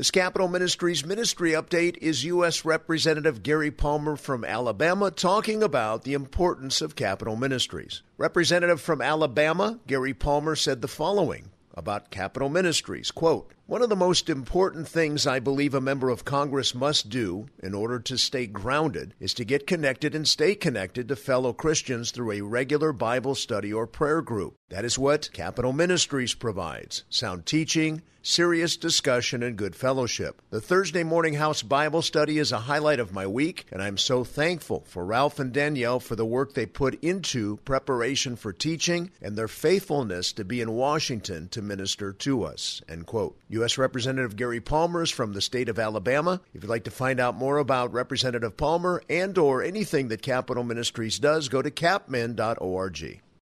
This Capitol Ministries ministry update is U.S. Representative Gary Palmer from Alabama talking about the importance of Capitol Ministries. Representative from Alabama, Gary Palmer, said the following about Capitol Ministries. Quote, one of the most important things I believe a member of Congress must do in order to stay grounded is to get connected and stay connected to fellow Christians through a regular Bible study or prayer group. That is what Capitol Ministries provides sound teaching, serious discussion, and good fellowship. The Thursday Morning House Bible study is a highlight of my week, and I'm so thankful for Ralph and Danielle for the work they put into preparation for teaching and their faithfulness to be in Washington to minister to us. End quote. U.S. Representative Gary Palmer is from the state of Alabama. If you'd like to find out more about Representative Palmer and or anything that Capitol Ministries does, go to capmin.org.